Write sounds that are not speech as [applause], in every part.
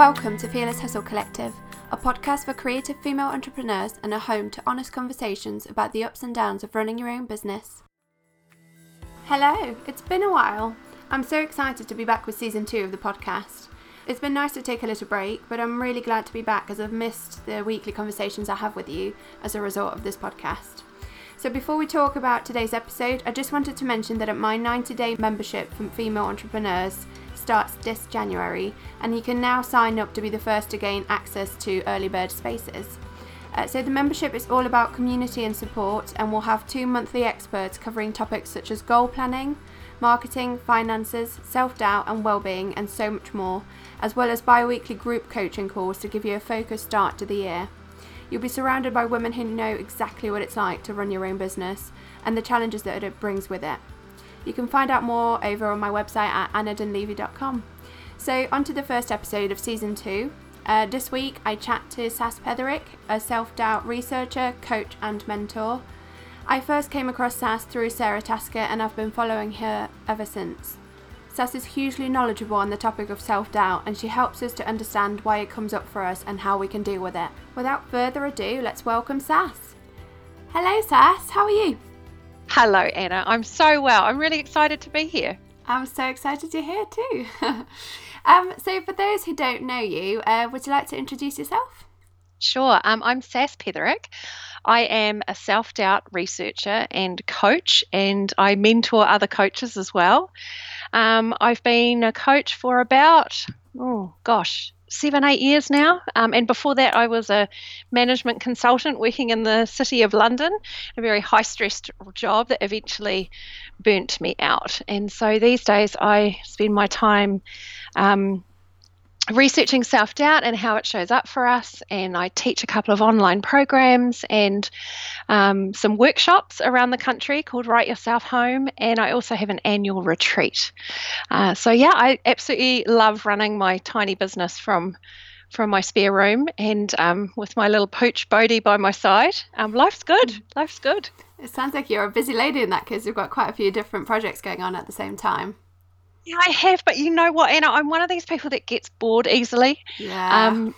Welcome to Fearless Hustle Collective, a podcast for creative female entrepreneurs and a home to honest conversations about the ups and downs of running your own business. Hello, it's been a while. I'm so excited to be back with season two of the podcast. It's been nice to take a little break, but I'm really glad to be back as I've missed the weekly conversations I have with you as a result of this podcast. So, before we talk about today's episode, I just wanted to mention that at my 90 day membership from female entrepreneurs starts this January, and you can now sign up to be the first to gain access to early bird spaces. Uh, so, the membership is all about community and support, and we'll have two monthly experts covering topics such as goal planning, marketing, finances, self doubt, and well being, and so much more, as well as bi weekly group coaching calls to give you a focused start to the year. You'll be surrounded by women who know exactly what it's like to run your own business and the challenges that it brings with it. You can find out more over on my website at annadunleavy.com. So, on to the first episode of season two. Uh, this week, I chat to Sas Petherick, a self doubt researcher, coach, and mentor. I first came across Sas through Sarah Tasker, and I've been following her ever since. Sas is hugely knowledgeable on the topic of self doubt and she helps us to understand why it comes up for us and how we can deal with it. Without further ado, let's welcome Sas. Hello, Sas, how are you? Hello, Anna. I'm so well. I'm really excited to be here. I'm so excited to hear too. [laughs] um, so, for those who don't know you, uh, would you like to introduce yourself? Sure. Um, I'm Sas Petherick. I am a self doubt researcher and coach, and I mentor other coaches as well. Um, I've been a coach for about, oh gosh, seven, eight years now. Um, and before that, I was a management consultant working in the City of London, a very high stressed job that eventually burnt me out. And so these days, I spend my time um, researching self doubt and how it shows up for us. And I teach a couple of online programs and um, some workshops around the country called Write Yourself Home. And I also have an annual retreat. Uh, so, yeah, I absolutely love running my tiny business from. From my spare room and um, with my little pooch Bodhi by my side. Um, life's good. Life's good. It sounds like you're a busy lady in that case. You've got quite a few different projects going on at the same time. Yeah, I have, but you know what, Anna? I'm one of these people that gets bored easily. Yeah. Um,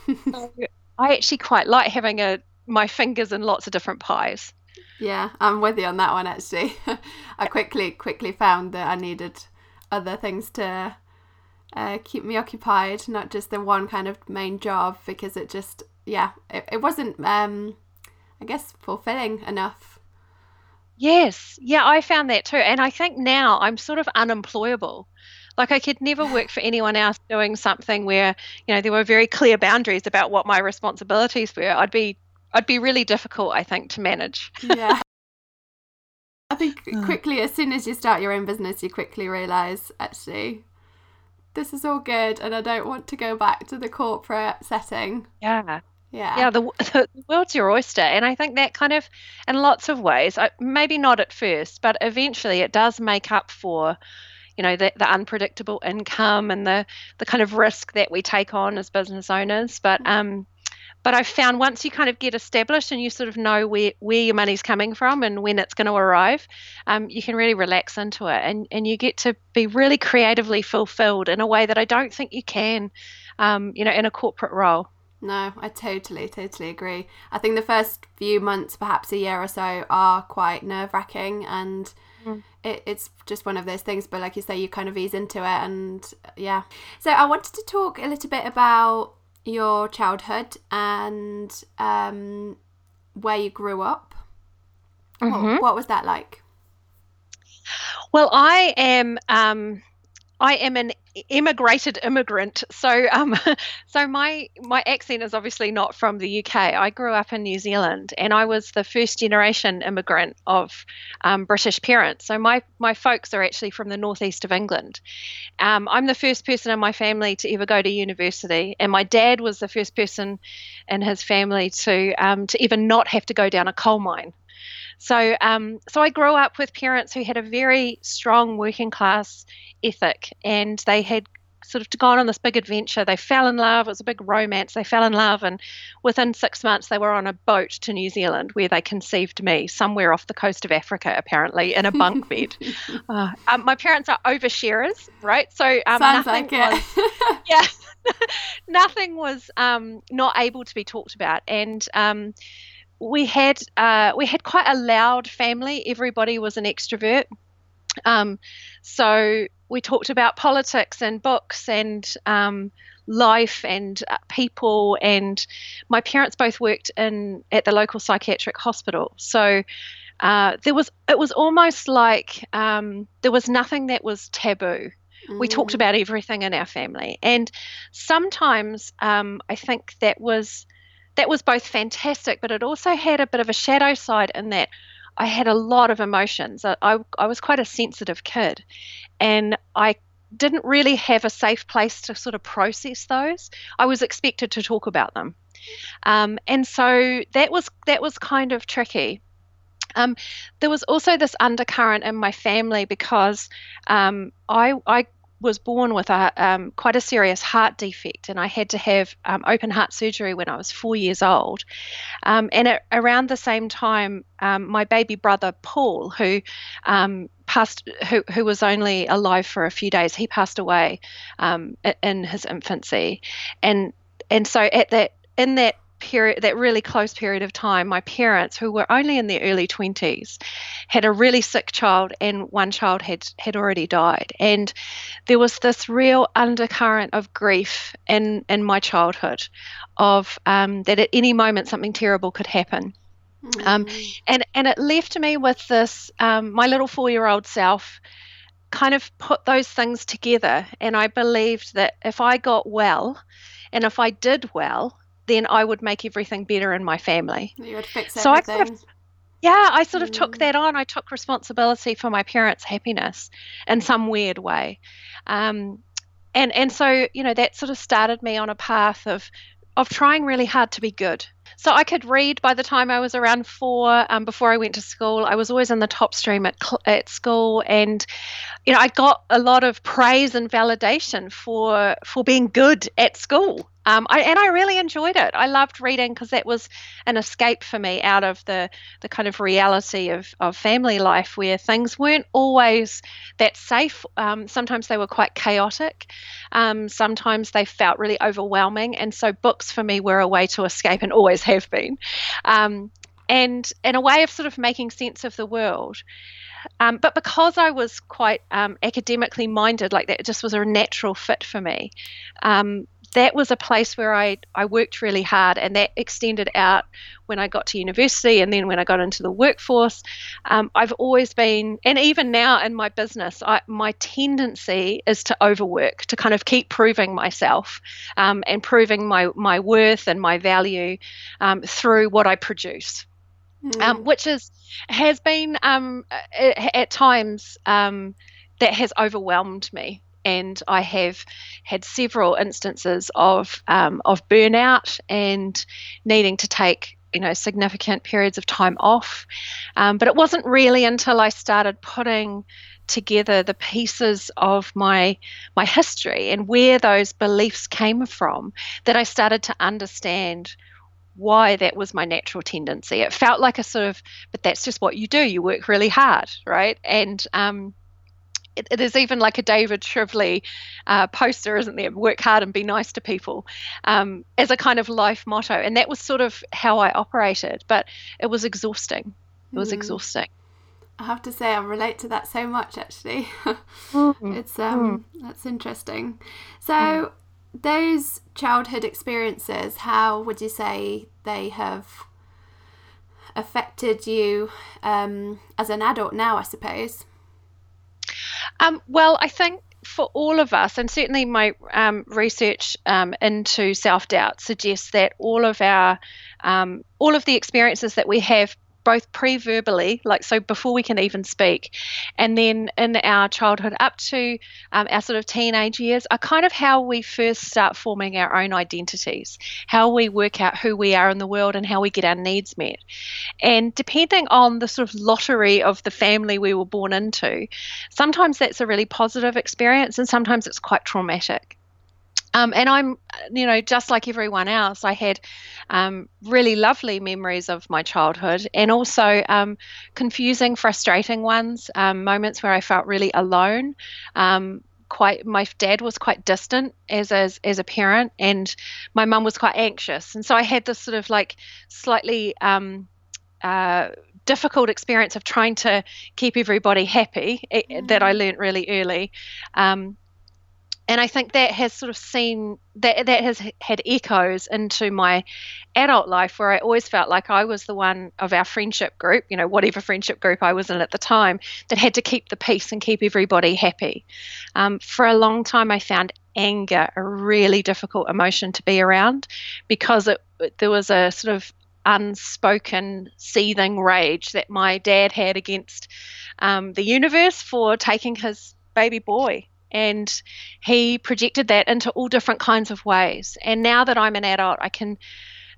I actually quite like having a my fingers in lots of different pies. Yeah, I'm with you on that one. Actually, [laughs] I quickly quickly found that I needed other things to uh, keep me occupied, not just the one kind of main job, because it just yeah, it, it wasn't um, I guess fulfilling enough. Yes, yeah, I found that too, and I think now I'm sort of unemployable like I could never work for anyone else doing something where, you know, there were very clear boundaries about what my responsibilities were. I'd be I'd be really difficult, I think, to manage. Yeah. [laughs] I think hmm. quickly, as soon as you start your own business, you quickly realize actually, this is all good, and I don't want to go back to the corporate setting. Yeah, yeah, yeah. [laughs] The, the world's your oyster, and I think that kind of, in lots of ways, maybe not at first, but eventually, it does make up for you know the, the unpredictable income and the the kind of risk that we take on as business owners but mm. um but I've found once you kind of get established and you sort of know where, where your money's coming from and when it's going to arrive, um, you can really relax into it and, and you get to be really creatively fulfilled in a way that I don't think you can, um, you know, in a corporate role. No, I totally, totally agree. I think the first few months, perhaps a year or so, are quite nerve wracking and mm it, it's just one of those things but like you say you kind of ease into it and yeah so i wanted to talk a little bit about your childhood and um, where you grew up mm-hmm. what, what was that like well i am um, I am an immigrated immigrant. So, um, [laughs] so my my accent is obviously not from the UK. I grew up in New Zealand, and I was the first generation immigrant of um, British parents. So my my folks are actually from the northeast of England. Um, I'm the first person in my family to ever go to university, and my dad was the first person in his family to um, to even not have to go down a coal mine. So, um, so I grew up with parents who had a very strong working class ethic, and they had sort of gone on this big adventure. They fell in love. It was a big romance. They fell in love, and within six months, they were on a boat to New Zealand, where they conceived me somewhere off the coast of Africa, apparently in a bunk [laughs] bed. Uh, um, my parents are oversharers, right? So um, sounds like it. Was, [laughs] yeah. [laughs] nothing was um, not able to be talked about, and um, we had uh, we had quite a loud family. Everybody was an extrovert. Um, so we talked about politics and books and um, life and uh, people. And my parents both worked in at the local psychiatric hospital. So uh, there was it was almost like um, there was nothing that was taboo. Mm. We talked mm. about everything in our family, and sometimes um, I think that was that was both fantastic, but it also had a bit of a shadow side in that I had a lot of emotions. I, I, was quite a sensitive kid, and I didn't really have a safe place to sort of process those. I was expected to talk about them, um, and so that was that was kind of tricky. Um, there was also this undercurrent in my family because um, I, I was born with a um, quite a serious heart defect, and I had to have um, open heart surgery when I was four years old. Um, and at, around the same time, um, my baby brother Paul, who um, passed, who who was only alive for a few days, he passed away um, in his infancy, and and so at that in that period, that really close period of time, my parents, who were only in their early 20s, had a really sick child, and one child had had already died. And there was this real undercurrent of grief in in my childhood, of um, that at any moment something terrible could happen. Mm. Um, and and it left me with this um, my little four year old self kind of put those things together and I believed that if I got well and if I did well then I would make everything better in my family. You would fix so. I kind of, yeah, I sort of mm. took that on. I took responsibility for my parents' happiness in some weird way. Um, and and so you know that sort of started me on a path of of trying really hard to be good. So I could read by the time I was around four. Um, before I went to school, I was always in the top stream at at school, and you know I got a lot of praise and validation for for being good at school. Um, I, and I really enjoyed it. I loved reading because that was an escape for me out of the the kind of reality of of family life where things weren't always that safe. Um, sometimes they were quite chaotic. Um, sometimes they felt really overwhelming, and so books for me were a way to escape, and always have been, um, and and a way of sort of making sense of the world. Um, but because I was quite um, academically minded, like that, it just was a natural fit for me. Um, that was a place where I, I worked really hard, and that extended out when I got to university and then when I got into the workforce. Um, I've always been, and even now in my business, I, my tendency is to overwork, to kind of keep proving myself um, and proving my, my worth and my value um, through what I produce. Mm. which is has been um, at, at times um, that has overwhelmed me and I have had several instances of um, of burnout and needing to take you know significant periods of time off. Um, but it wasn't really until I started putting together the pieces of my my history and where those beliefs came from that I started to understand why that was my natural tendency. It felt like a sort of, but that's just what you do. You work really hard, right? And um, it, is even like a David Shrigley uh, poster, isn't there? Work hard and be nice to people um, as a kind of life motto. And that was sort of how I operated, but it was exhausting. It was mm. exhausting. I have to say, I relate to that so much. Actually, [laughs] mm. it's um, mm. that's interesting. So, mm. those childhood experiences, how would you say they have affected you um, as an adult now? I suppose. Um, well, I think for all of us, and certainly my um, research um, into self doubt suggests that all of our um, all of the experiences that we have both pre-verbally like so before we can even speak and then in our childhood up to um, our sort of teenage years are kind of how we first start forming our own identities how we work out who we are in the world and how we get our needs met. And depending on the sort of lottery of the family we were born into sometimes that's a really positive experience and sometimes it's quite traumatic um, and I'm, you know, just like everyone else, I had um, really lovely memories of my childhood and also um, confusing, frustrating ones, um, moments where I felt really alone. Um, quite my dad was quite distant as as, as a parent and my mum was quite anxious and so i had this sort of like slightly um, uh, difficult experience of trying to keep everybody happy mm. that i learned really early um, and I think that has sort of seen that that has had echoes into my adult life where I always felt like I was the one of our friendship group, you know, whatever friendship group I was in at the time, that had to keep the peace and keep everybody happy. Um, for a long time, I found anger a really difficult emotion to be around because it, there was a sort of unspoken seething rage that my dad had against um, the universe for taking his baby boy and he projected that into all different kinds of ways. And now that I'm an adult, I can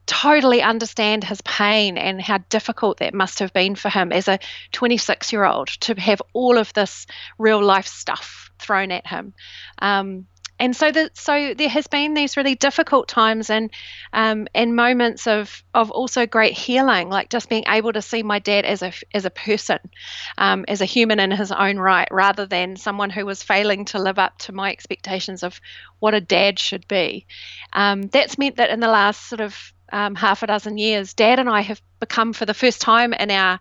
totally understand his pain and how difficult that must have been for him as a 26 year old to have all of this real life stuff thrown at him. Um, and so that so there has been these really difficult times and um, and moments of of also great healing, like just being able to see my dad as a as a person, um, as a human in his own right, rather than someone who was failing to live up to my expectations of what a dad should be. Um, that's meant that in the last sort of um, half a dozen years, Dad and I have become for the first time in our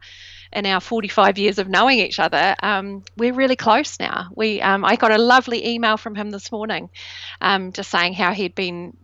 in our 45 years of knowing each other, um, we're really close now. We, um, I got a lovely email from him this morning, um, just saying how he'd been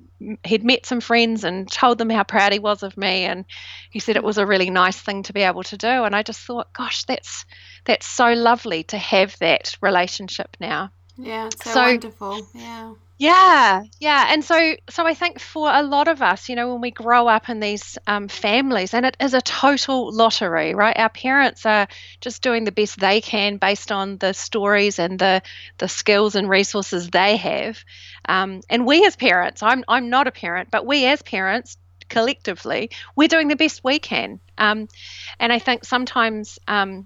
he'd met some friends and told them how proud he was of me and he said it was a really nice thing to be able to do. And i just thought gosh that's that's so lovely to have that relationship now. Yeah so, so wonderful. Yeah yeah, yeah, and so so I think for a lot of us, you know, when we grow up in these um, families, and it is a total lottery, right? Our parents are just doing the best they can based on the stories and the the skills and resources they have, um, and we as parents, I'm I'm not a parent, but we as parents collectively, we're doing the best we can, um, and I think sometimes. Um,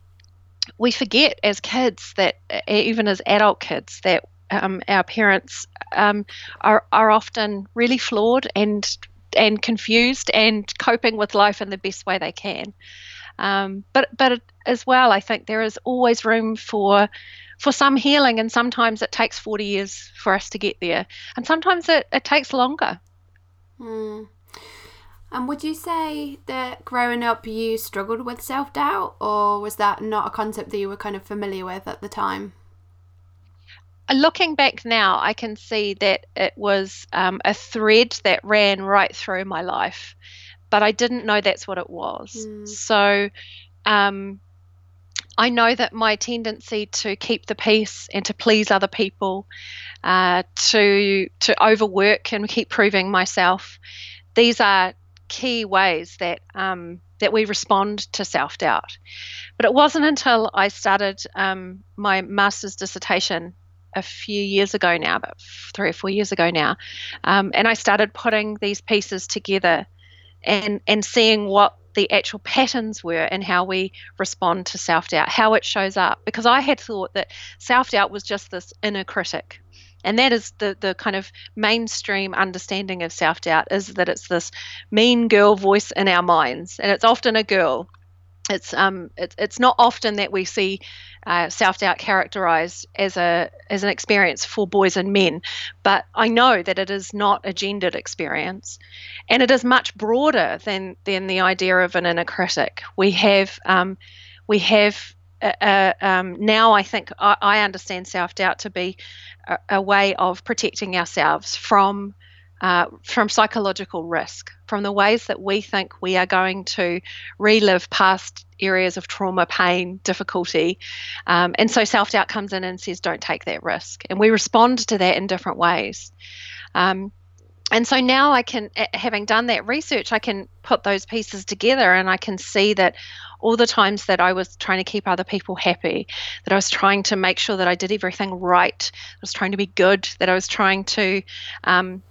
we forget as kids that even as adult kids that um, our parents um, are are often really flawed and and confused and coping with life in the best way they can. Um, but but as well, I think there is always room for for some healing, and sometimes it takes forty years for us to get there, and sometimes it, it takes longer. Mm. And would you say that growing up you struggled with self doubt, or was that not a concept that you were kind of familiar with at the time? Looking back now, I can see that it was um, a thread that ran right through my life, but I didn't know that's what it was. Mm. So um, I know that my tendency to keep the peace and to please other people, uh, to to overwork and keep proving myself, these are key ways that um, that we respond to self doubt. But it wasn't until I started um, my master's dissertation a few years ago now, about three or four years ago now, um, and I started putting these pieces together and and seeing what the actual patterns were and how we respond to self doubt, how it shows up. Because I had thought that self doubt was just this inner critic. And that is the, the kind of mainstream understanding of self doubt is that it's this mean girl voice in our minds. And it's often a girl it's um it's it's not often that we see uh, self doubt characterized as a as an experience for boys and men, but I know that it is not a gendered experience, and it is much broader than than the idea of an inner critic. We have um, we have uh, um, now I think I, I understand self doubt to be a, a, way of protecting ourselves from uh, from psychological risk, from the ways that we think we are going to relive past areas of trauma, pain, difficulty. Um, and so self doubt comes in and says, don't take that risk. And we respond to that in different ways. Um, and so now I can, having done that research, I can put those pieces together and I can see that all the times that I was trying to keep other people happy, that I was trying to make sure that I did everything right, I was trying to be good, that I was trying to um,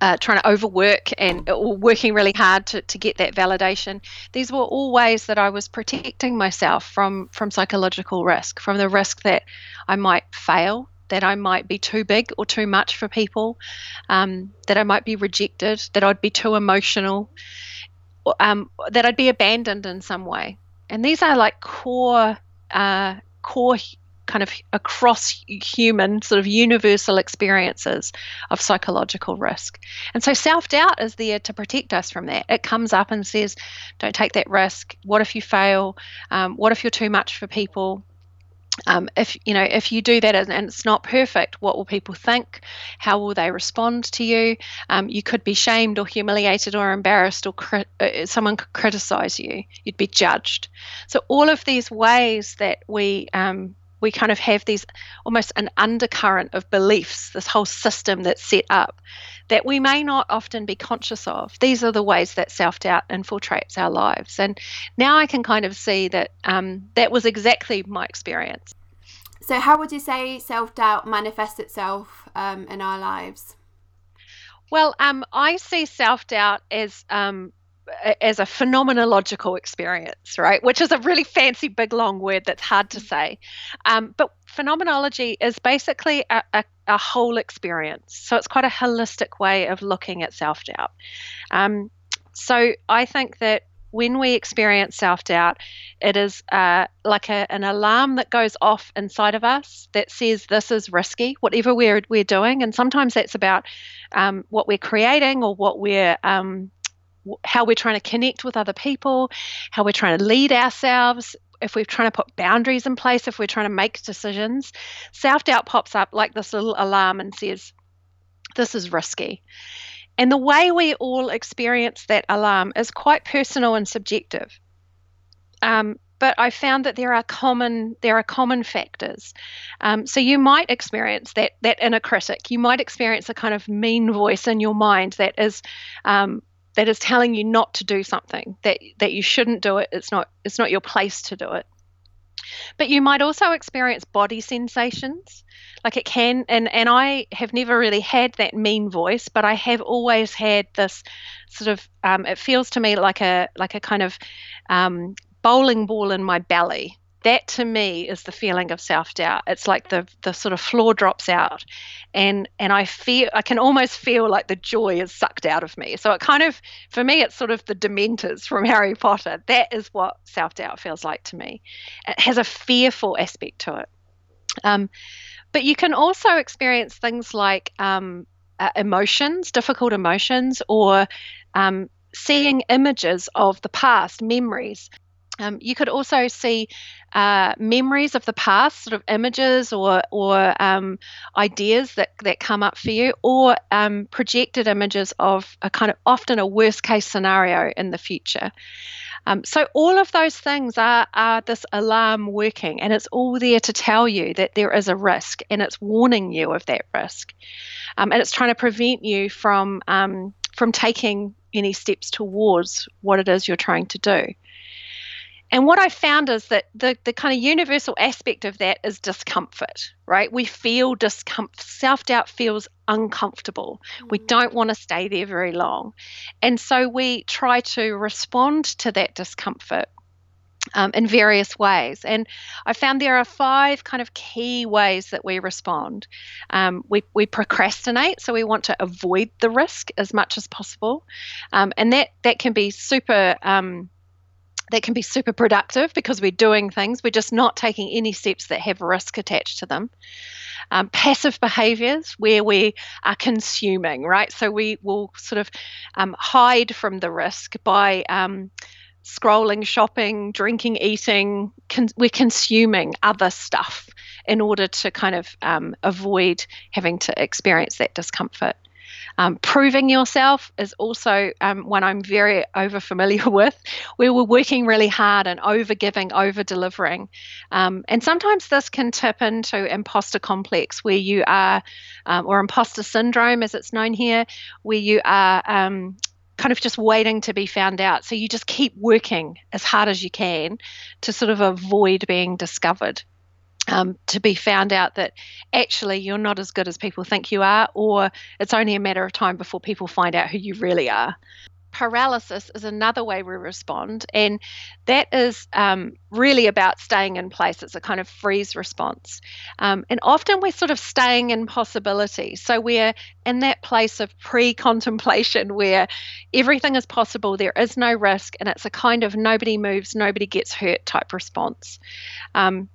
uh, trying to overwork and or working really hard to, to get that validation. These were all ways that I was protecting myself from from psychological risk, from the risk that I might fail, that I might be too big or too much for people, um, that I might be rejected, that I'd be too emotional, um, that I'd be abandoned in some way. And these are like core uh, core kind of across human, sort of universal experiences of psychological risk. And so self doubt is there to protect us from that. It comes up and says, don't take that risk. What if you fail? Um, what if you're too much for people? Um, if you know if you do that and it's not perfect what will people think how will they respond to you um, you could be shamed or humiliated or embarrassed or cri- uh, someone could criticize you you'd be judged so all of these ways that we um, we kind of have these almost an undercurrent of beliefs this whole system that's set up that we may not often be conscious of. These are the ways that self-doubt infiltrates our lives. And now i can kind of see that um, that was exactly my experience. So how would you say self-doubt manifests itself um, in our lives? Well um, i see self-doubt as um, as a phenomenological experience, right? Which is a really fancy, big, long word that's hard to say. Um, but phenomenology is basically a, a, a, whole experience. So it's quite a holistic way of looking at self doubt. Um, so I think that when we experience self doubt, it is uh, like a, an alarm that goes off inside of us that says this is risky, whatever we're, we're doing. And sometimes that's about um, what we're creating or what we're um, how we're trying to connect with other people, how we're trying to lead ourselves, if we're trying to put boundaries in place, if we're trying to make decisions, self doubt pops up like this little alarm and says, This is risky. And the way we all experience that alarm is quite personal and subjective. Um, but I found that there are common there are common factors. Um, so you might experience that that inner critic. You might experience a kind of mean voice in your mind that is um, that is telling you not to do something that that you shouldn't do it it's not it's not your place to do it. But you might also experience body sensations. Like it can and and i have never really had that mean voice but i have always had this sort of um, it feels to me like a like a kind of um, bowling ball in my belly that to me is the feeling of self-doubt. It's like the the sort of floor drops out and and i feel i can almost feel like the joy is sucked out of me. So it kind of for me it's sort of the dementors from harry potter. That is what self-doubt feels like to me. It has a fearful aspect to it. Um, but you can also experience things like um, uh, emotions difficult emotions or um, seeing images of the past memories um, you could also see uh, memories of the past, sort of images or or um, ideas that that come up for you, or um, projected images of a kind of often a worst case scenario in the future. Um, so all of those things are are this alarm working, and it's all there to tell you that there is a risk, and it's warning you of that risk, um, and it's trying to prevent you from um, from taking any steps towards what it is you're trying to do. And what I found is that the, the kind of universal aspect of that is discomfort, right? We feel discomfort. Self doubt feels uncomfortable. Mm. We don't want to stay there very long. And so we try to respond to that discomfort um, in various ways. And I found there are five kind of key ways that we respond. Um, we, we procrastinate, so we want to avoid the risk as much as possible. Um, and that, that can be super um, that can be super productive because we're doing things, we're just not taking any steps that have risk attached to them. Um, passive behaviors where we are consuming, right? So we will sort of um, hide from the risk by um, scrolling, shopping, drinking, eating. Con- we're consuming other stuff in order to kind of um, avoid having to experience that discomfort. Um, proving yourself is also um, one I'm very over familiar [laughs] with, where we're working really hard and over giving, over delivering. Um, and sometimes this can tip into imposter complex, where you are, um, or imposter syndrome as it's known here, where you are um, kind of just waiting to be found out. So you just keep working as hard as you can to sort of avoid being discovered um, to be found out that actually you're not as good as people think you are, or it's only a matter of time before people find out who you really are. Paralysis is another way we respond, and that is um, really about staying in place. It's a kind of freeze response. Um, and often we're sort of staying in possibility. So we're in that place of pre contemplation where everything is possible, there is no risk, and it's a kind of nobody moves, nobody gets hurt type response. Um,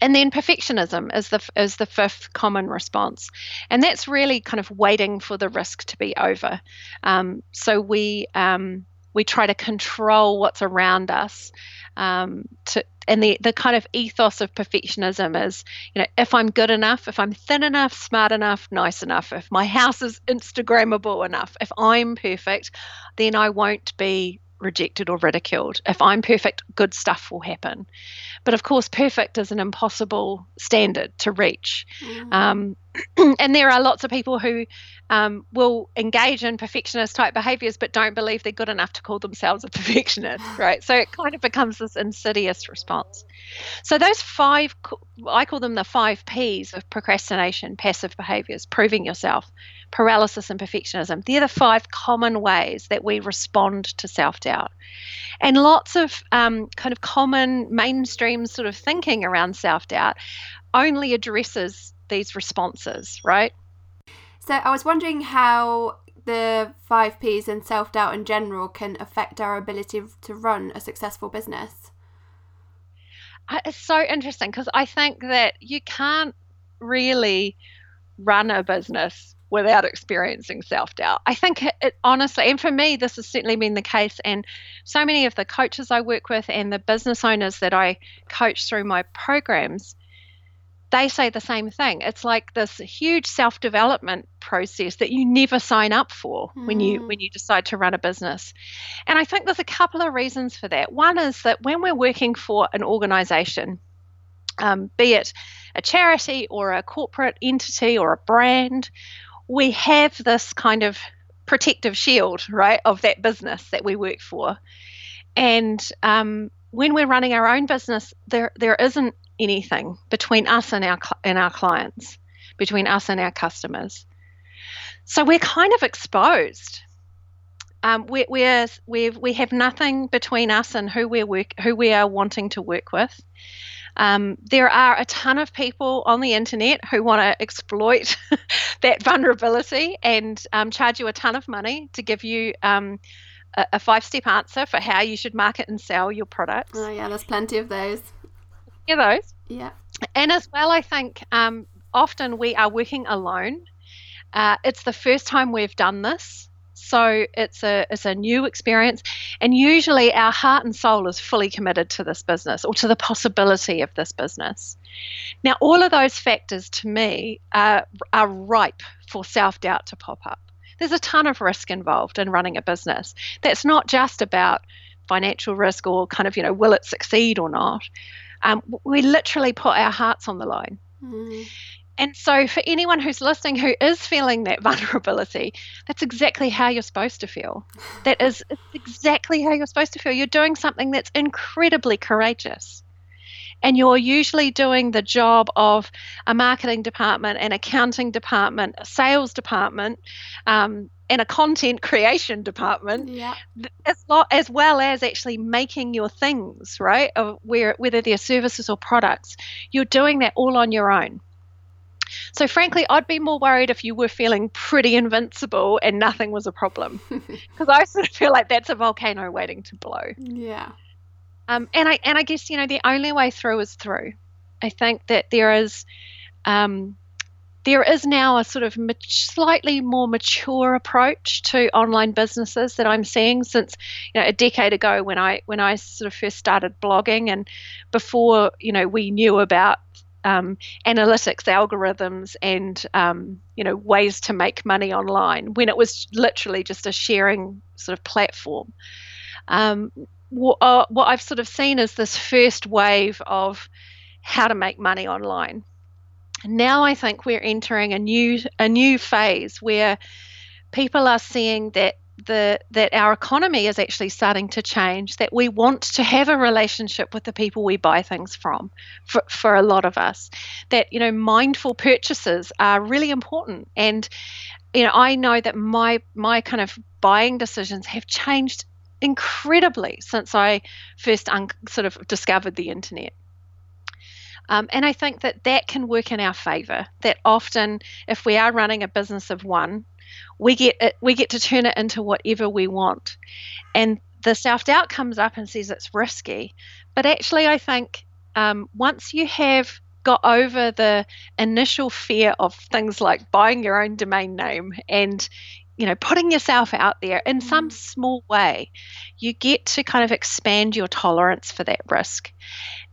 and then perfectionism is the is the fifth common response, and that's really kind of waiting for the risk to be over. Um, so we um, we try to control what's around us um, to and the the kind of ethos of perfectionism is you know if i'm good enough if i'm thin enough smart enough nice enough if my house is instagrammable enough if i'm perfect then i won't be rejected or ridiculed. If i'm perfect good stuff will happen. But of course perfect is an impossible standard to reach. Mm. um, [clears throat] and there are lots of people who um, will engage in perfectionist type behaviors but don't believe they're good enough to call themselves a [laughs] perfectionist, right? So it kind of becomes this insidious response. So those five, I call them the five P's of procrastination, passive behaviors, proving yourself, paralysis, and perfectionism. They're the five common ways that we respond to self doubt. And lots of um, kind of common mainstream sort of thinking around self doubt only addresses these responses, right? So I was wondering how the five P's and self doubt in general can affect our ability to run a successful business. It's so interesting because I think that you can't really run a business without experiencing self doubt. I think it, it, honestly, and for me, this has certainly been the case. And so many of the coaches I work with and the business owners that I coach through my programs, they say the same thing. It's like this huge self-development process that you never sign up for mm. when you when you decide to run a business. And I think there's a couple of reasons for that. One is that when we're working for an organization, um, be it a charity or a corporate entity or a brand, we have this kind of protective shield, right, of that business that we work for. And um, when we're running our own business, there there isn't anything between us and our and our clients, between us and our customers. So we're kind of exposed. Um, we we're, we we have nothing between us and who we're work, who we are wanting to work with. Um, there are a ton of people on the internet who want to exploit [laughs] that vulnerability and um, charge you a ton of money to give you um, a, a five step answer for how you should market and sell your products. Oh, yeah, there's plenty of those. Yeah, those. Yeah. And as well, I think um, often we are working alone. Uh, it's the first time we've done this. So it's a it's a new experience, and usually our heart and soul is fully committed to this business or to the possibility of this business. Now, all of those factors to me are, are ripe for self doubt to pop up. There's a ton of risk involved in running a business. That's not just about financial risk or kind of you know will it succeed or not um, we literally put our hearts on the line. Mm. And so, for anyone who's listening who is feeling that [laughs] vulnerability, that's exactly how you're supposed to feel. That is exactly how you're supposed to feel. You're doing something that's incredibly courageous. And you're usually doing the job of a marketing department, an accounting department, a sales department, um, and a content creation department yeah. as, lo- as well as actually making your things right? Of where whether they're services or products you're doing that all on your own. So frankly i'd be more worried if you were feeling pretty invincible and nothing was a problem. [laughs] Because i sort of feel like that's a volcano waiting to blow. Yeah. Um, and i and i guess you know the only way through is through. I think that there is um, there is now a sort of slightly more mature approach to online businesses that I'm seeing since you know a decade ago when I when I sort of first started blogging and before you know we knew about um, analytics algorithms and um, you know ways to make money online when it was literally just a sharing sort of platform. Um, what, uh, what I've sort of seen is this first wave of how to make money online now I think we're entering a new a new phase where people are seeing that the that our economy is actually starting to change that we want to have a relationship with the people we buy things from for, for a lot of us that you know mindful purchases are really important. And you know I know that my my kind of buying decisions have changed incredibly since I first un- sort of discovered the internet um, and I think that that can work in our favor. That often, if we are running a business of one, we get it, we get to turn it into whatever we want. And the self doubt comes up and says it's risky, but actually, I think um, once you have got over the initial fear of things like buying your own domain name and you know putting yourself out there in some mm. small way you get to kind of expand your tolerance for that risk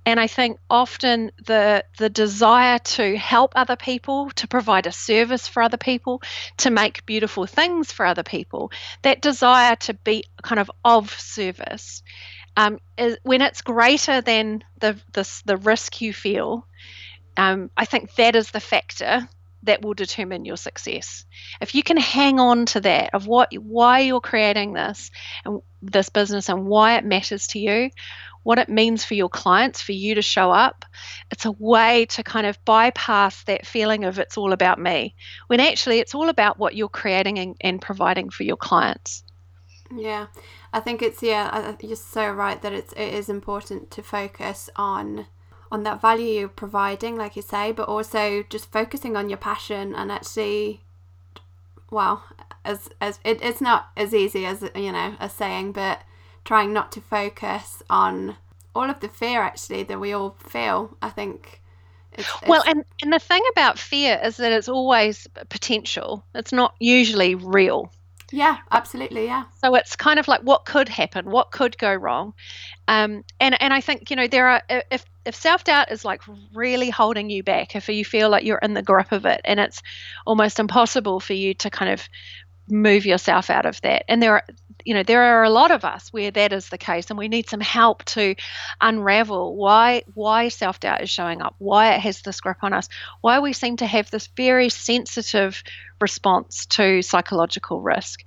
and i think often the the desire to help other people to provide a service for other people to make beautiful things for other people that desire to be kind of of service um, is, when it's greater than the, the the risk you feel um, i think that is the factor that will determine your success. If you can hang on to that of what why you're creating this and this business and why it matters to you, what it means for your clients for you to show up, it's a way to kind of bypass that feeling of it's all about me. When actually it's all about what you're creating and, and providing for your clients. Yeah. I think it's yeah, you're so right that it's it is important to focus on on that value you're providing, like you say, but also just focusing on your passion and actually, well, as as it, it's not as easy as you know as saying, but trying not to focus on all of the fear actually that we all feel. I think. It's, it's well, and, and the thing about fear is that it's always potential. It's not usually real. Yeah, absolutely. Yeah. So it's kind of like what could happen, what could go wrong, um, and and I think you know there are if if self doubt is like really holding you back, if you feel like you're in the grip of it, and it's almost impossible for you to kind of move yourself out of that, and there are you know there are a lot of us where that is the case and we need some help to unravel why why self-doubt is showing up why it has this grip on us why we seem to have this very sensitive response to psychological risk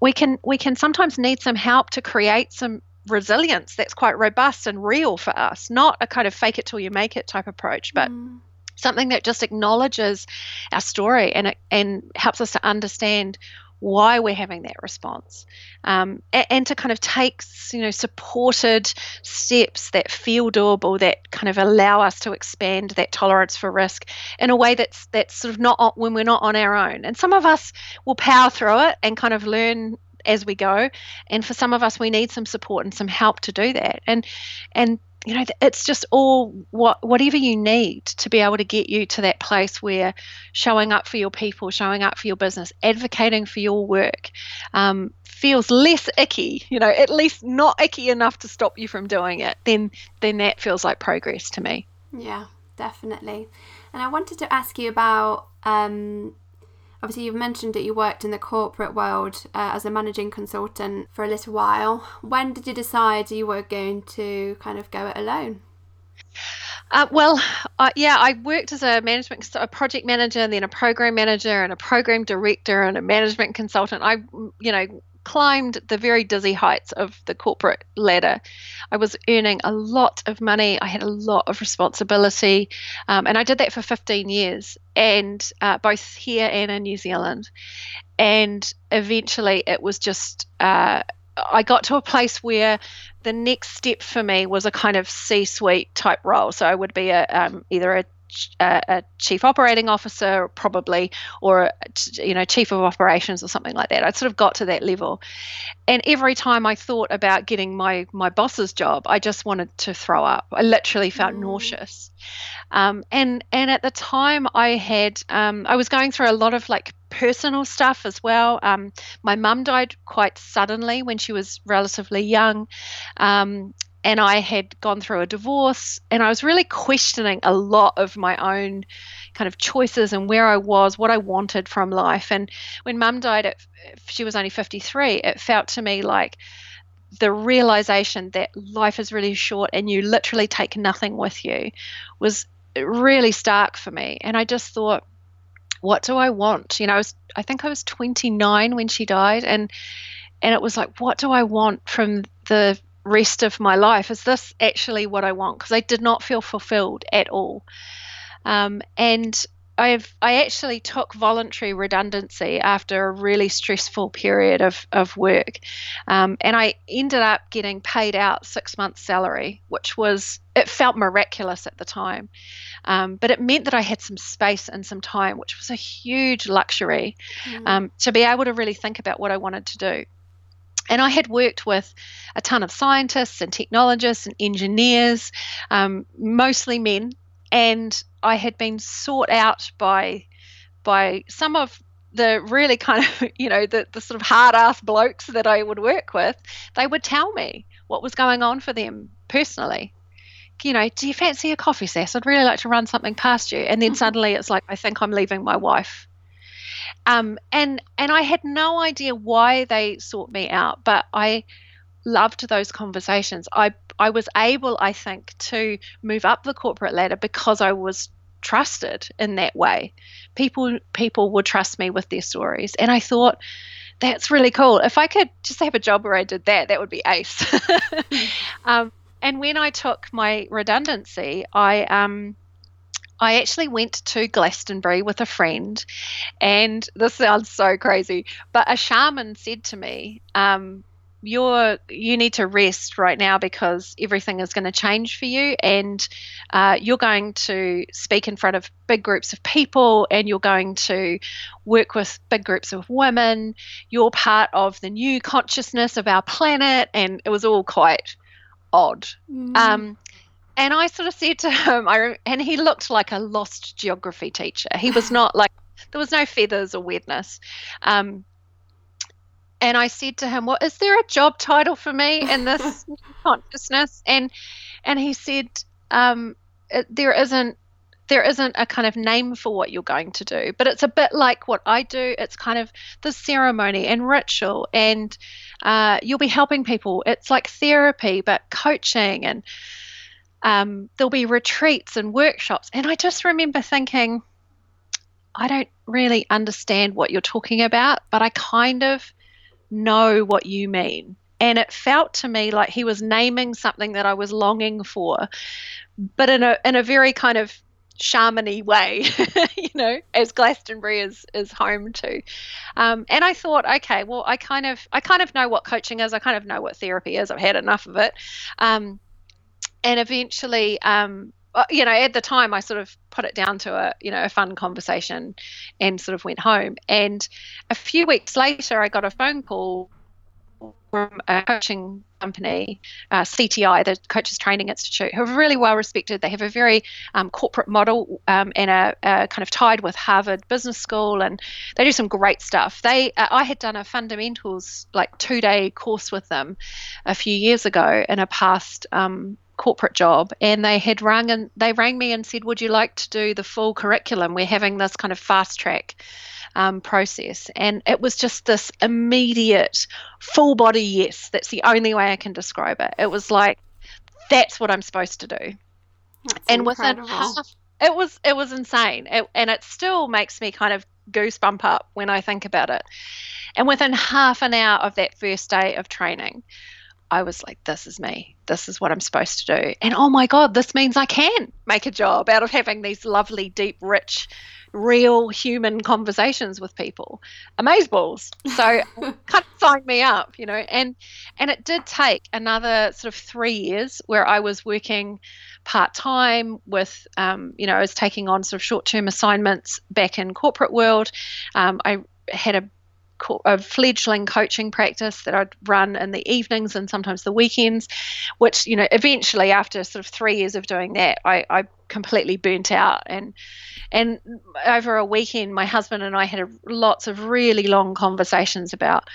we can we can sometimes need some help to create some resilience that's quite robust and real for us, not a kind of fake it till you make it type approach, but mm. something that just acknowledges our story and and helps us to understand why we're having that response. Um, and, and, to kind of take you know supported steps that feel doable that kind of allow us to expand that tolerance for risk in a way that's that's sort of not when we're not on our own. And some of us will power through it and kind of learn as we go. And for some of us we need some support and some help to do that. And and you know it's just all what whatever you need to be able to get you to that place where showing up for your people showing up for your business advocating for your work um, feels less icky you know at least not icky enough to stop you from doing it then then that feels like progress to me. Yeah definitely. And i wanted to ask you about um, obviously you've mentioned that you worked in the corporate world uh, as a managing consultant for a little while when did you decide you were going to kind of go it alone uh, well, uh, yeah, I worked as a management, a project manager, and then a program manager, and a program director, and a management consultant. I, you know, climbed the very dizzy heights of the corporate ladder. I was earning a lot of money. I had a lot of responsibility, um, and I did that for 15 years, and uh, both here and in New Zealand. And eventually, it was just. Uh, I got to a place where the next step for me was a kind of C-suite type role. So I would be a um, either a a, a chief operating officer, probably, or you know, chief of operations or something like that. I'd sort of got to that level, and every time I thought about getting my my boss's job, I just wanted to throw up. I literally felt mm. nauseous, um, and and at the time I had um, I was going through a lot of like personal stuff as well. Um, my mum died quite suddenly when she was relatively young. Um, and I had gone through a divorce and I was really questioning a lot of my own kind of choices and where I was, what I wanted from life. And when mum died, she was only 53, it felt to me like the realization that life is really short and you literally take nothing with you was really stark for me. And I just thought, what do I want? You know, I was I think I was 29 when she died and and it was like what do I want from the rest of my life is this actually what I want? Because I did not feel fulfilled at all. Um, and I've I actually took voluntary redundancy after a really stressful period of, of work, um, and I ended up getting paid out six months' salary, which was it felt miraculous at the time, um, but it meant that I had some space and some time, which was a huge luxury, mm. um, to be able to really think about what I wanted to do. And I had worked with a ton of scientists and technologists and engineers, um, mostly men. and I had been sought out by by some of the really kind of [laughs] you know the, the sort of hard ass blokes that I would work with. They would tell me what was going on for them personally. You know, do you fancy a coffee, Sas? I'd really like to run something past you. And then suddenly it's like, I think I'm leaving my wife. Um, and and I had no idea why they sought me out, but I loved those conversations. I I was able, I think, to move up the corporate ladder because I was trusted in that way. People people would trust me with their stories, and I thought that's really cool. If I could just have a job where I did that, that would be ace. [laughs] um, and when I took my redundancy, I um, I actually went to Glastonbury with a friend, and this sounds so crazy, but a shaman said to me, um, you're you need to rest right now because everything is going to change for you and uh, you're going to speak in front of big groups of people and you're going to work with big groups of women you're part of the new consciousness of our planet and it was all quite odd mm. um, and i sort of said to him I, and he looked like a lost geography teacher he was not like there was no feathers or weirdness um, and I said to him, "Well, is there a job title for me in this [laughs] consciousness?" And and he said, um, "There isn't." There isn't a kind of name for what you're going to do, but it's a bit like what I do. It's kind of the ceremony and ritual, and uh, you'll be helping people. It's like therapy, but coaching, and um, there'll be retreats and workshops. And I just remember thinking, I don't really understand what you're talking about, but I kind of know what you mean. And it felt to me like he was naming something that I was longing for, but in a in a very kind of shamany way, [laughs] you know, as Glastonbury is is home to. Um, and I thought, okay, well, I kind of I kind of know what coaching is. I kind of know what therapy is. I've had enough of it. Um, and eventually, um, uh, you know, at the time, I sort of put it down to a, you know, a fun conversation, and sort of went home. And a few weeks later, I got a phone call from a coaching company, uh, CTI, the Coaches Training Institute, who are really well respected. They have a very um, corporate model um, and are, kind of tied with Harvard Business School, and they do some great stuff. They, uh, I had done a fundamentals like two day course with them a few years ago in a past um, corporate job and they had rung and they rang me and said would you like to do the full curriculum? We're having this kind of fast track um, process. And it was just this immediate full body yes. That's the only way i can describe it. It was like that's what i'm supposed to do. That's and incredible. within half it was it was insane. It, and it still makes me kind of goosebump up when i think about it. And within half an hour of that first day of training I was like, this is me. This is what I'm supposed to do. And oh my God, this means I can make a job out of having these lovely, deep, rich, real human conversations with people. Amazeballs. So [laughs] kind of sign me up, you know. And and it did take another sort of three years where I was working part time with, um, you know, I was taking on sort of short term assignments back in corporate world. Um, I had a a fledgling coaching practice that I'd run in the evenings and sometimes the weekends, which, you know, eventually after sort of three years of doing that, I, I completely burnt out. And and over a weekend, my husband and I had a, lots of really long conversations about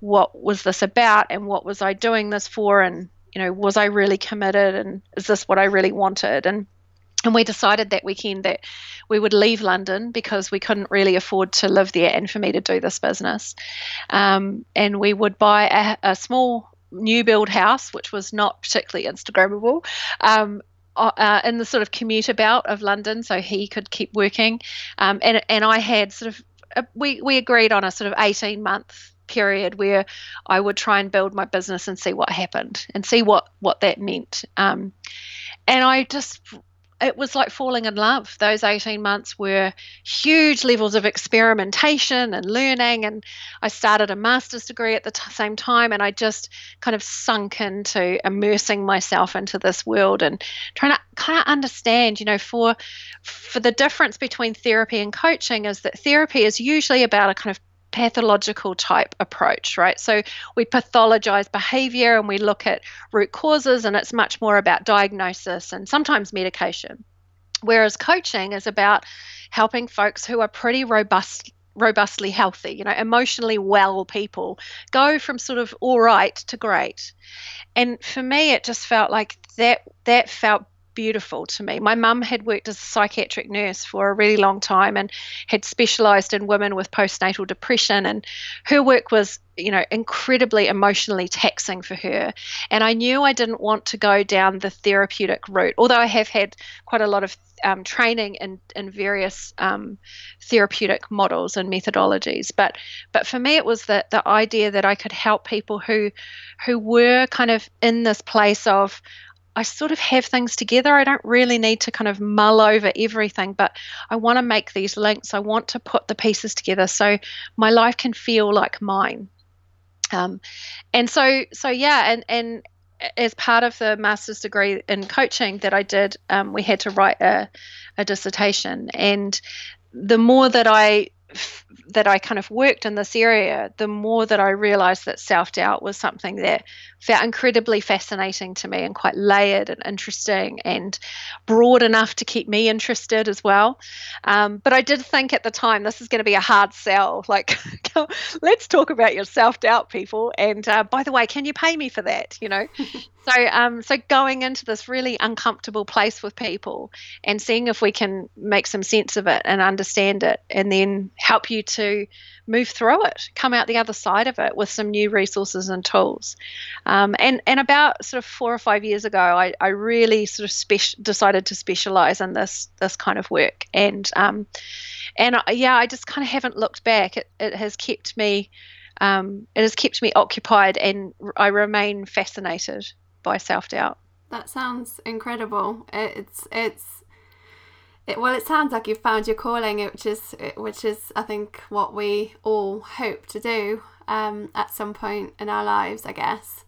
what was this about and what was I doing this for and you know was I really committed and is this what I really wanted and and we decided that weekend that we would leave London because we couldn't really afford to live there and for me to do this business. Um, and we would buy a, a, small new build house, which was not particularly Instagrammable. Um, uh, in the sort of commuter belt of London, so he could keep working, um, and and I had sort of uh, we we agreed on a sort of eighteen month period where I would try and build my business and see what happened and see what what that meant. Um, and I just it was like falling in love. Those 18 months were huge levels of experimentation and learning. And I started a master's degree at the t- same time. And I just kind of sunk into immersing myself into this world and trying to kind of understand, you know, for for the difference between therapy and coaching is that therapy is usually about a kind of pathological type approach, right? So we pathologize behavior and we look at root causes, and it's much more about diagnosis and sometimes medication. Whereas coaching is about helping folks who are pretty robust robustly healthy, you know, emotionally well people go from sort of all right to great. And for me it just felt like that that felt beautiful to me. My mum had worked as a psychiatric nurse for a really long time and had specialized in women with postnatal depression and her work was, you know, incredibly emotionally taxing for her. And I knew I didn't want to go down the therapeutic route, although I have had quite a lot of um, training in, in various um, therapeutic models and methodologies. But but for me, it was the the idea that I could help people who who were kind of in this place of I sort of have things together. I don't really need to kind of mull over everything, but I want to make these links. I want to put the pieces together so my life can feel like mine. Um, and so, so yeah, and and as part of the master's degree in coaching that I did, um, we had to write a, a dissertation, and the more that I that I kind of worked in this area, the more that I realized that self doubt was something that felt incredibly fascinating to me and quite layered and interesting and broad enough to keep me interested as well. Um, but I did think at the time this is going to be a hard sell. [laughs] Like, [laughs] let's talk about your self doubt, people. And uh, by the way, can you pay me for that? You know? [laughs] so, um, so going into this really uncomfortable place with people and seeing if we can make some sense of it and understand it and then help you to move through it, come out the other side of it with some new resources and tools. Um, and and about sort of four or five years ago, I, I really sort of decided to specialize in this this kind of work. And um, and I, yeah, I just kind of haven't looked back. It, it has kept me um, it has kept me occupied, and I remain fascinated by self doubt. That sounds incredible. It's it's it, well, it sounds like you've found your calling, which is which is I think what we all hope to do um, at some point in our lives, I guess.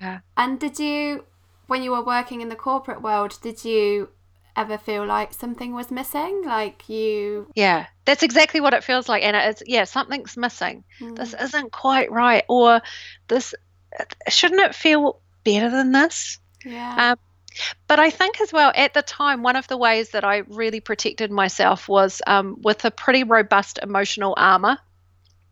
Yeah. And did you, when you were working in the corporate world, did you ever feel like something was missing? Like you. Yeah, that's exactly what it feels like, and it's yeah, something's missing. Mm. This isn't quite right, or this shouldn't it feel better than this? Yeah. Um, but I think as well, at the time, one of the ways that I really protected myself was um, with a pretty robust emotional armor.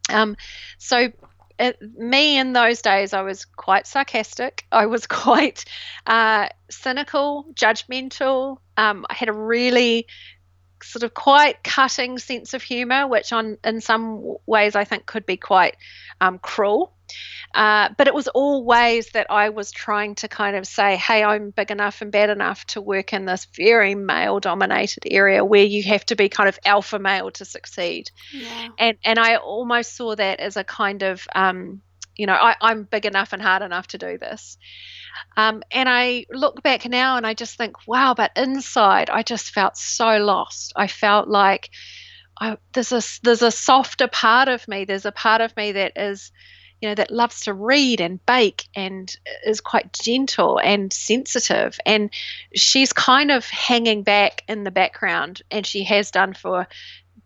Um, so, it, me in those days, I was quite sarcastic. I was [laughs] quite uh, cynical, judgmental. Um, I had a really sort of quite cutting sense of humor, which on in some ways I think could be quite um, cruel. Uh, but it was all ways that I was trying to kind of say, hey, I'm big enough and bad enough to work in this very male dominated area where you have to be kind of alpha male to succeed. Yeah. And, and I almost saw that as a kind of, um, you know, I, I'm big enough and hard enough to do this. Um, and I look back now and I just think, wow, but inside I just felt so lost. I felt like I, there's a there's a softer part of me. There's a part of me that is you know, that loves to read and bake and is quite gentle and sensitive. And she's kind of hanging back in the background, and she has done for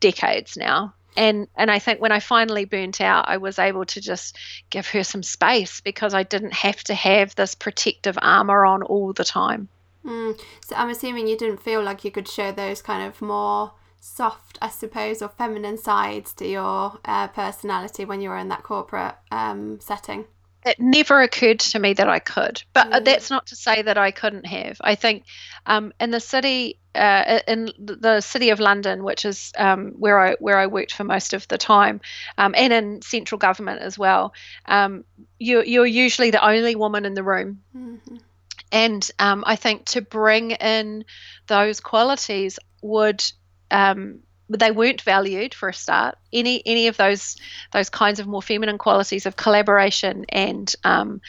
decades now. And and I think when I finally burnt out, I was able to just give her some space because I didn't have to have this protective armor on all the time. Mm. So I'm assuming you didn't feel like you could show those kind of more soft, I suppose, or feminine sides to your uh, personality when you were in that corporate um, setting? It never occurred to me that I could, but mm. that's not to say that I couldn't have. I think um, in the city, uh, in the city of London, which is um, where I where I worked for most of the time, um, and in central government as well, um, you, you're usually the only woman in the room. Mm-hmm. And um, I think to bring in those qualities would um, they weren't valued for a start. Any any of those those kinds of more feminine qualities of collaboration and um,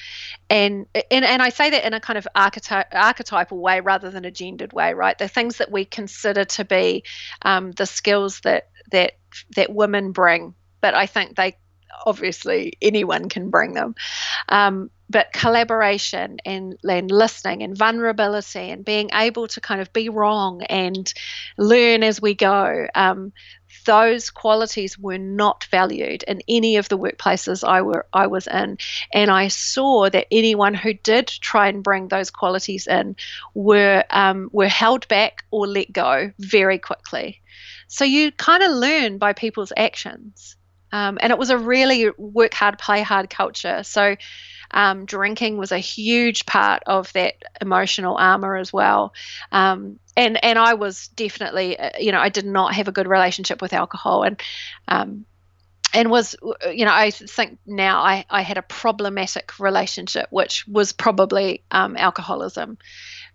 and and and I say that in a kind of archety- archetypal way rather than a gendered way, right? The things that we consider to be um, the skills that that that women bring, but I think they obviously anyone can bring them. Um, but collaboration and, and listening and vulnerability and being able to kind of be wrong and learn as we go. Um, those qualities were not valued in any of the workplaces I were I was in, and I saw that anyone who did try and bring those qualities in were um, were held back or let go very quickly. So you kind of learn by people's actions. Um, and it was a really work hard, play hard culture. So um, drinking was a huge part of that emotional armor as well. Um, and and I was definitely, uh, you know, I did not have a good relationship with alcohol, and um, and was you know i think now i, I had a problematic relationship which was probably um, alcoholism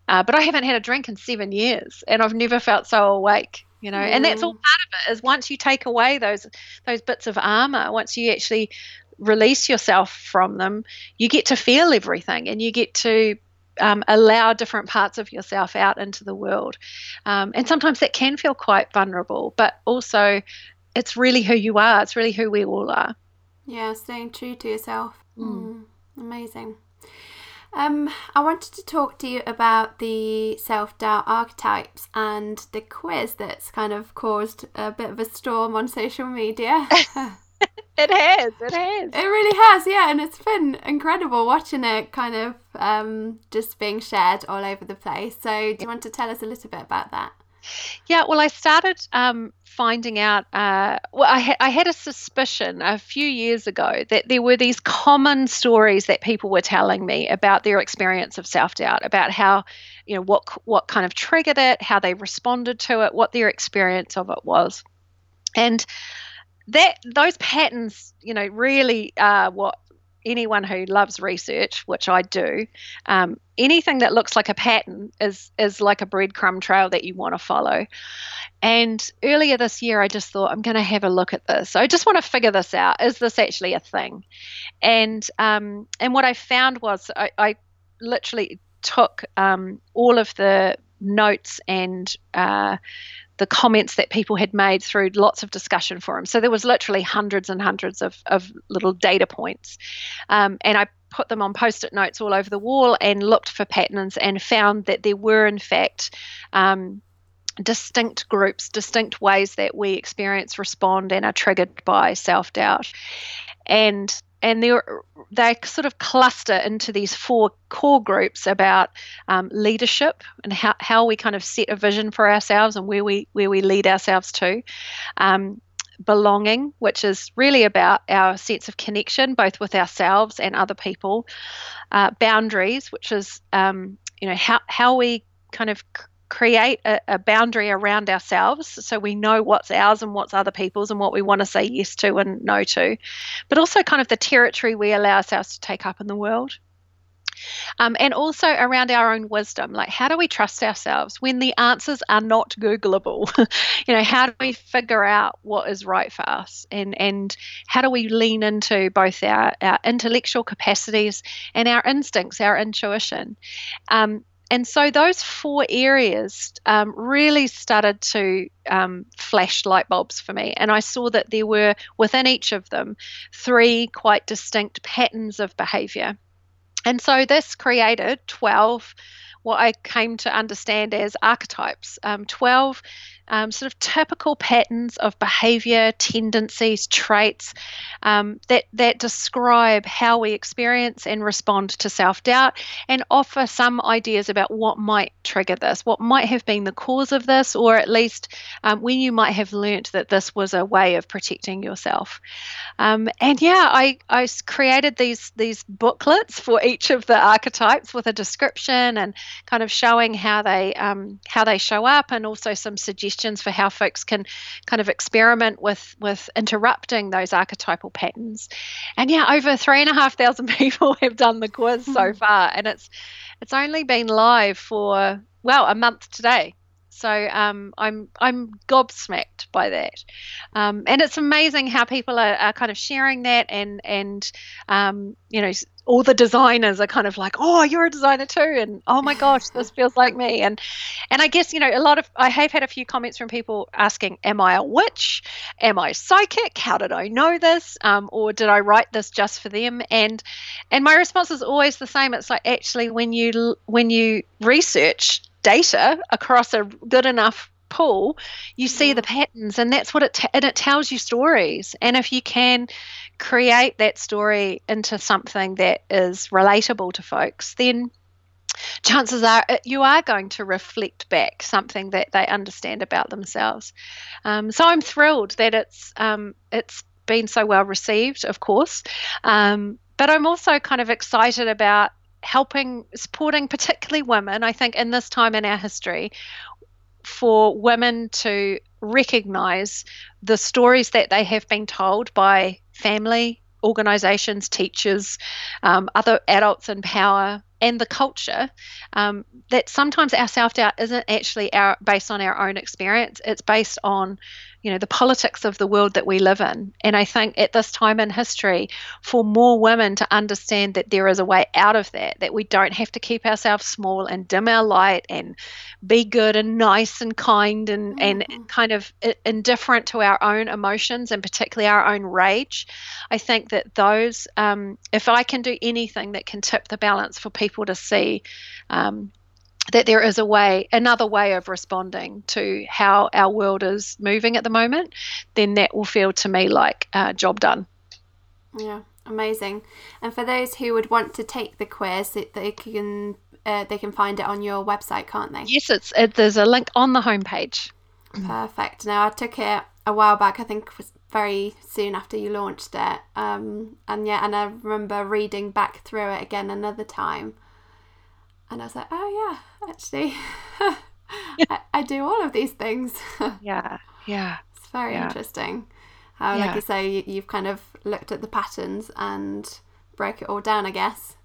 uh, but i haven't had a drink in seven years and i've never felt so awake you know mm. and that's all part of it is once you take away those those bits of armor once you actually release yourself from them, you get to feel everything and you get to um, allow different parts of yourself out into the world. Um, and sometimes that can feel quite vulnerable, but also it's really who you are, it's really who we all are. Yeah, staying true to yourself. Mm. Mm, amazing. Um, I wanted to talk to you about the self doubt archetypes and the quiz that's kind of caused a bit of a storm on social media. [laughs] [laughs] it has. It has. It really has, yeah. And it's been incredible watching it kind of um, just being shared all over the place. So, do you want to tell us a little bit about that? Yeah, well, I started um, finding out. Uh, well, I, ha- I had a suspicion a few years ago that there were these common stories that people were telling me about their experience of self doubt, about how, you know, what what kind of triggered it, how they responded to it, what their experience of it was, and that those patterns, you know, really are what anyone who loves research, which I do, um, anything that looks like a pattern is is like a breadcrumb trail that you want to follow. And earlier this year, I just thought I'm going to have a look at this. So I just want to figure this out. Is this actually a thing? And um, and what I found was I, I literally took um, all of the notes and uh, the comments that people had made through lots of discussion forums. So there was literally hundreds and hundreds of, of little data points. Um, and I put them on post-it notes all over the wall and looked for patterns and found that there were in fact um, distinct groups, distinct ways that we experience, respond, and are triggered by self-doubt. And and they sort of cluster into these four core groups about um, leadership and how, how we kind of set a vision for ourselves and where we where we lead ourselves to. Um, belonging, which is really about our sense of connection, both with ourselves and other people. Uh, boundaries, which is um, you know how how we kind of create a, a, boundary around ourselves so we know what's ours and what's other people's and what we want to say yes to and no to, but also kind of the territory we allow ourselves to take up in the world. Um, and also around our own wisdom, like how do we trust ourselves when the answers are not Googleable? [laughs] you know, how do we figure out what is right for us, and and how do we lean into both our our intellectual capacities and our instincts, our intuition? Um, and so those four areas um, really started to um, flash light bulbs for me. And I saw that there were within each of them three quite distinct patterns of behavior. And so this created 12 what I came to understand as archetypes um, 12 um, sort of typical patterns of behavior, tendencies, traits um, that, that describe how we experience and respond to self doubt and offer some ideas about what might trigger this, what might have been the cause of this, or at least um, when you might have learnt that this was a way of protecting yourself. Um, and yeah, I, I created these, these booklets for each of the archetypes with a description and kind of showing how they, um, how they show up and also some suggestions suggestions for how folks can kind of experiment with with interrupting those archetypal patterns. And yeah, over three and a half thousand [laughs] people have done the quiz so hmm. far, and it's it's only been live for well a month today. So um, I'm I'm gobsmacked by that, um, and it's amazing how people are, are, kind of sharing that, and and um, you know all the designers are kind of like, oh, you're a designer too, and oh my gosh, [laughs] this feels like me, and and I guess you know a lot of I have had a few comments from people asking, am I a witch? Am I psychic? How did I know this? Um, or did I write this just for them? And and my response is always the same. It's like actually when you when you research data across a good enough pool, you see the patterns, and that's what it t- and it tells you stories. And if you can create that story into something that is relatable to folks, then chances are uh, you are going to reflect back something that they understand about themselves. Um, so I'm thrilled that it's um, it's been so well received, of course, um, but I'm also kind of excited about helping supporting particularly women. I think in this time in our history, for women to recognize the stories that they have been told by family, organizations, teachers, um, other adults in power, and the culture um, that sometimes our self-doubt isn't actually our based on our own experience it's based on you know the politics of the world that we live in and i think at this time in history for more women to understand that there is a way out of that that we don't have to keep ourselves small and dim our light and be good and nice and kind and mm-hmm. and kind of indifferent to our own emotions and particularly our own rage i think that those um, if i can do anything that can tip the balance for people to see um, that there is a way, another way of responding to how our world is moving at the moment, then that will feel to me like a job done. Yeah, amazing. And for those who would want to take the quiz, they can uh, they can find it on your website, can't they? Yes, it's it, there's a link on the homepage. Perfect. Now I took it a while back. I think very soon after you launched it. Um, and yeah, and I remember reading back through it again another time and I was like, oh yeah, actually, [laughs] I, I, do all of these things. [laughs] yeah, yeah. It's very yeah. interesting. How, yeah. like you say, you, you've kind of looked at the patterns and broke it all down, I guess.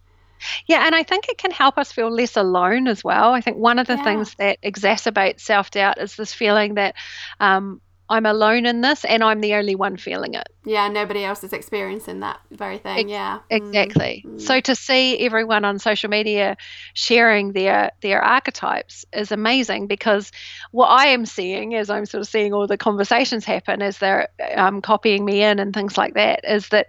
Yeah, and I think it can help us feel less alone as well. I think one of the yeah. things that exacerbates self doubt is this feeling that um, I'm alone in this and I'm the only one feeling it. Yeah, nobody else is experiencing that very thing. Yeah. Exactly. Mm. So to see everyone on social media sharing their their archetypes is amazing because what I am seeing as I'm sort of seeing all the conversations happen as they're um, copying me in and things like that is that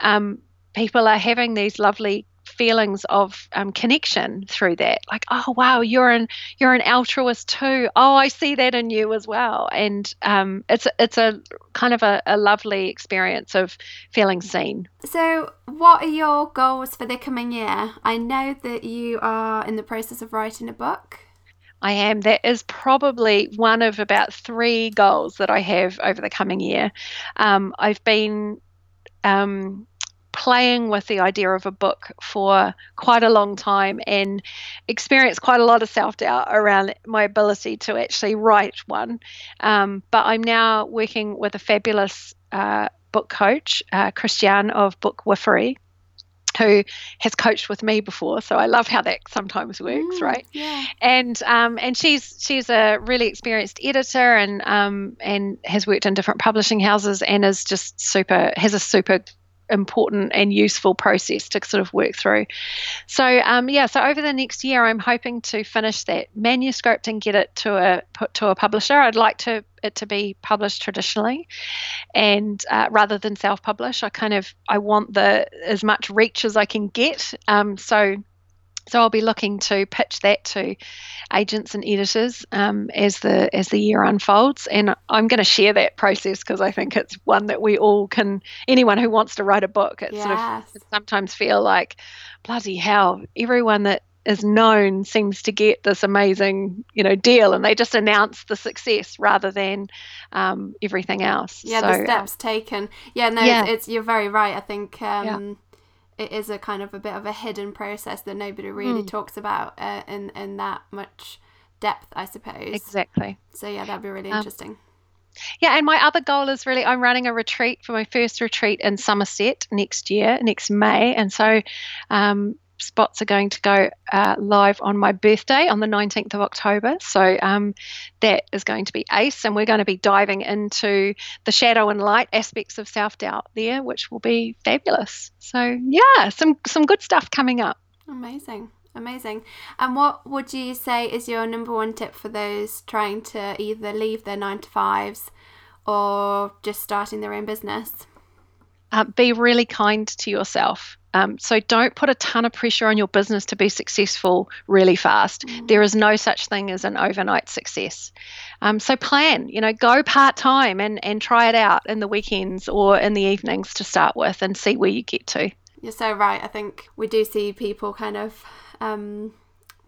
um, people are having these lovely feelings of um, connection through that. Like oh wow you're an you're an altruist too. Oh i see that in you as well. And um, it's it's a kind of a, a lovely experience of feeling seen. So what are your goals for the coming year? I know that you are in the process of writing a book. I am. That is probably one of about three goals that I have over the coming year. Um, I've been um, playing with the idea of a book for quite a long time and experienced quite a lot of self doubt around my ability to actually write one. Um, but I'm now working with a fabulous uh, book coach, uh, Christiane of Bookwiffery. Who has coached with me before, so I love how that sometimes works, mm, right? Yeah. And um, and she's she's a really experienced editor and um, and has worked in different publishing houses and is just super has a super important and useful process to sort of work through. So um, yeah, so over the next year, I'm hoping to finish that manuscript and get it to a put to a publisher. I'd like to it to be published traditionally, and uh, rather than self-publish, I kind of I want the as much reach as I can get. Um, so so I'll be looking to pitch that to agents and editors um, as the as the year unfolds, and I'm going to share that process because I think it's one that we all can. Anyone who wants to write a book, it yes. sort of sometimes feel like bloody hell. Everyone that is known seems to get this amazing, you know, deal, and they just announce the success rather than um, everything else. Yeah, so, the steps uh, taken. Yeah, no, yeah. It's, it's, you're very right. I think. Um, yeah it is a kind of a bit of a hidden process that nobody really mm. talks about uh, in in that much depth, I suppose. Exactly. So yeah, that'd be really um, interesting. Yeah, and my other goal is really I'm running a retreat for my first retreat in Somerset next year, next May, and so um, spots are going to go uh, live on my birthday on the 19th of October. So um, that is going to be ace, and we're going to be diving into the shadow and light aspects of self doubt there, which will be fabulous. So yeah, some some good stuff coming up. Amazing. Amazing. And what would you say is your number one tip for those trying to either leave their nine to fives or just starting their own business? Uh, be really kind to yourself. Um, so don't put a ton of pressure on your business to be successful really fast. Mm. There is no such thing as an overnight success. Um, so plan, you know, go part time and, and try it out in the weekends or in the evenings to start with and see where you get to. You're so right. I think we do see people kind of. Um,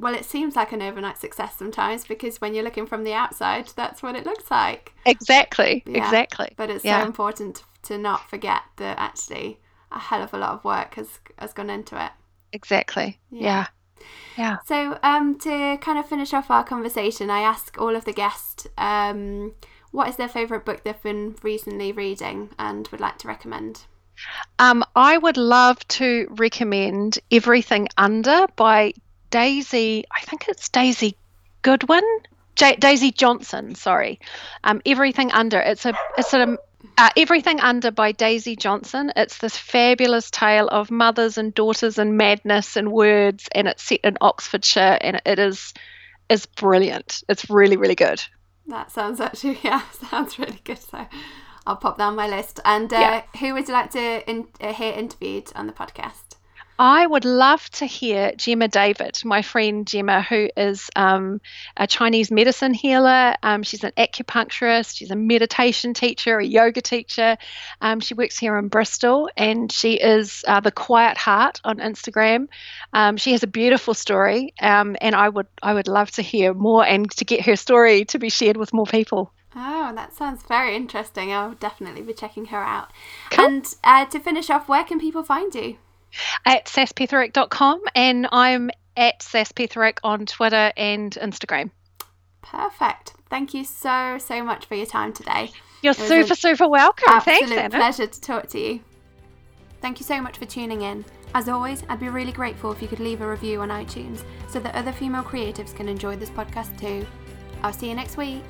well, it seems like an overnight success sometimes because when you're looking from the outside, that's what it looks like. Exactly, yeah. exactly. But it's yeah. so important to not forget that actually a hell of a lot of work has has gone into it. Exactly. Yeah. Yeah. So, um, to kind of finish off our conversation, I ask all of the guests um, what is their favourite book they've been recently reading and would like to recommend. Um, I would love to recommend Everything Under by Daisy. I think it's Daisy Goodwin. J- Daisy Johnson, sorry. Um, Everything Under. It's a it's a uh, Everything Under by Daisy Johnson. It's this fabulous tale of mothers and daughters and madness and words, and it's set in Oxfordshire, and it is is brilliant. It's really really good. That sounds actually [laughs] yeah sounds really good. So I'll pop that on my list. And uh, yeah. who would you like to in, uh, hear interviewed on the podcast? I would love to hear Gemma David, my friend Gemma, who is um, a Chinese medicine healer. Um, she's an acupuncturist, she's a meditation teacher, a yoga teacher. Um, she works here in Bristol and she is uh, the Quiet Heart on Instagram. Um, she has a beautiful story, um, and I would I would love to hear more and to get her story to be shared with more people. Oh, that sounds very interesting. I'll definitely be checking her out. Cool. And uh, to finish off, where can people find you? At saspetherick.com and I'm at saspetherick on Twitter and Instagram. Perfect. Thank you so, so much for your time today. You're super, super welcome. Thanks, Anna. pleasure to talk to you. Thank you so much for tuning in. As always, I'd be really grateful if you could leave a review on iTunes so that other female creatives can enjoy this podcast too. I'll see you next week.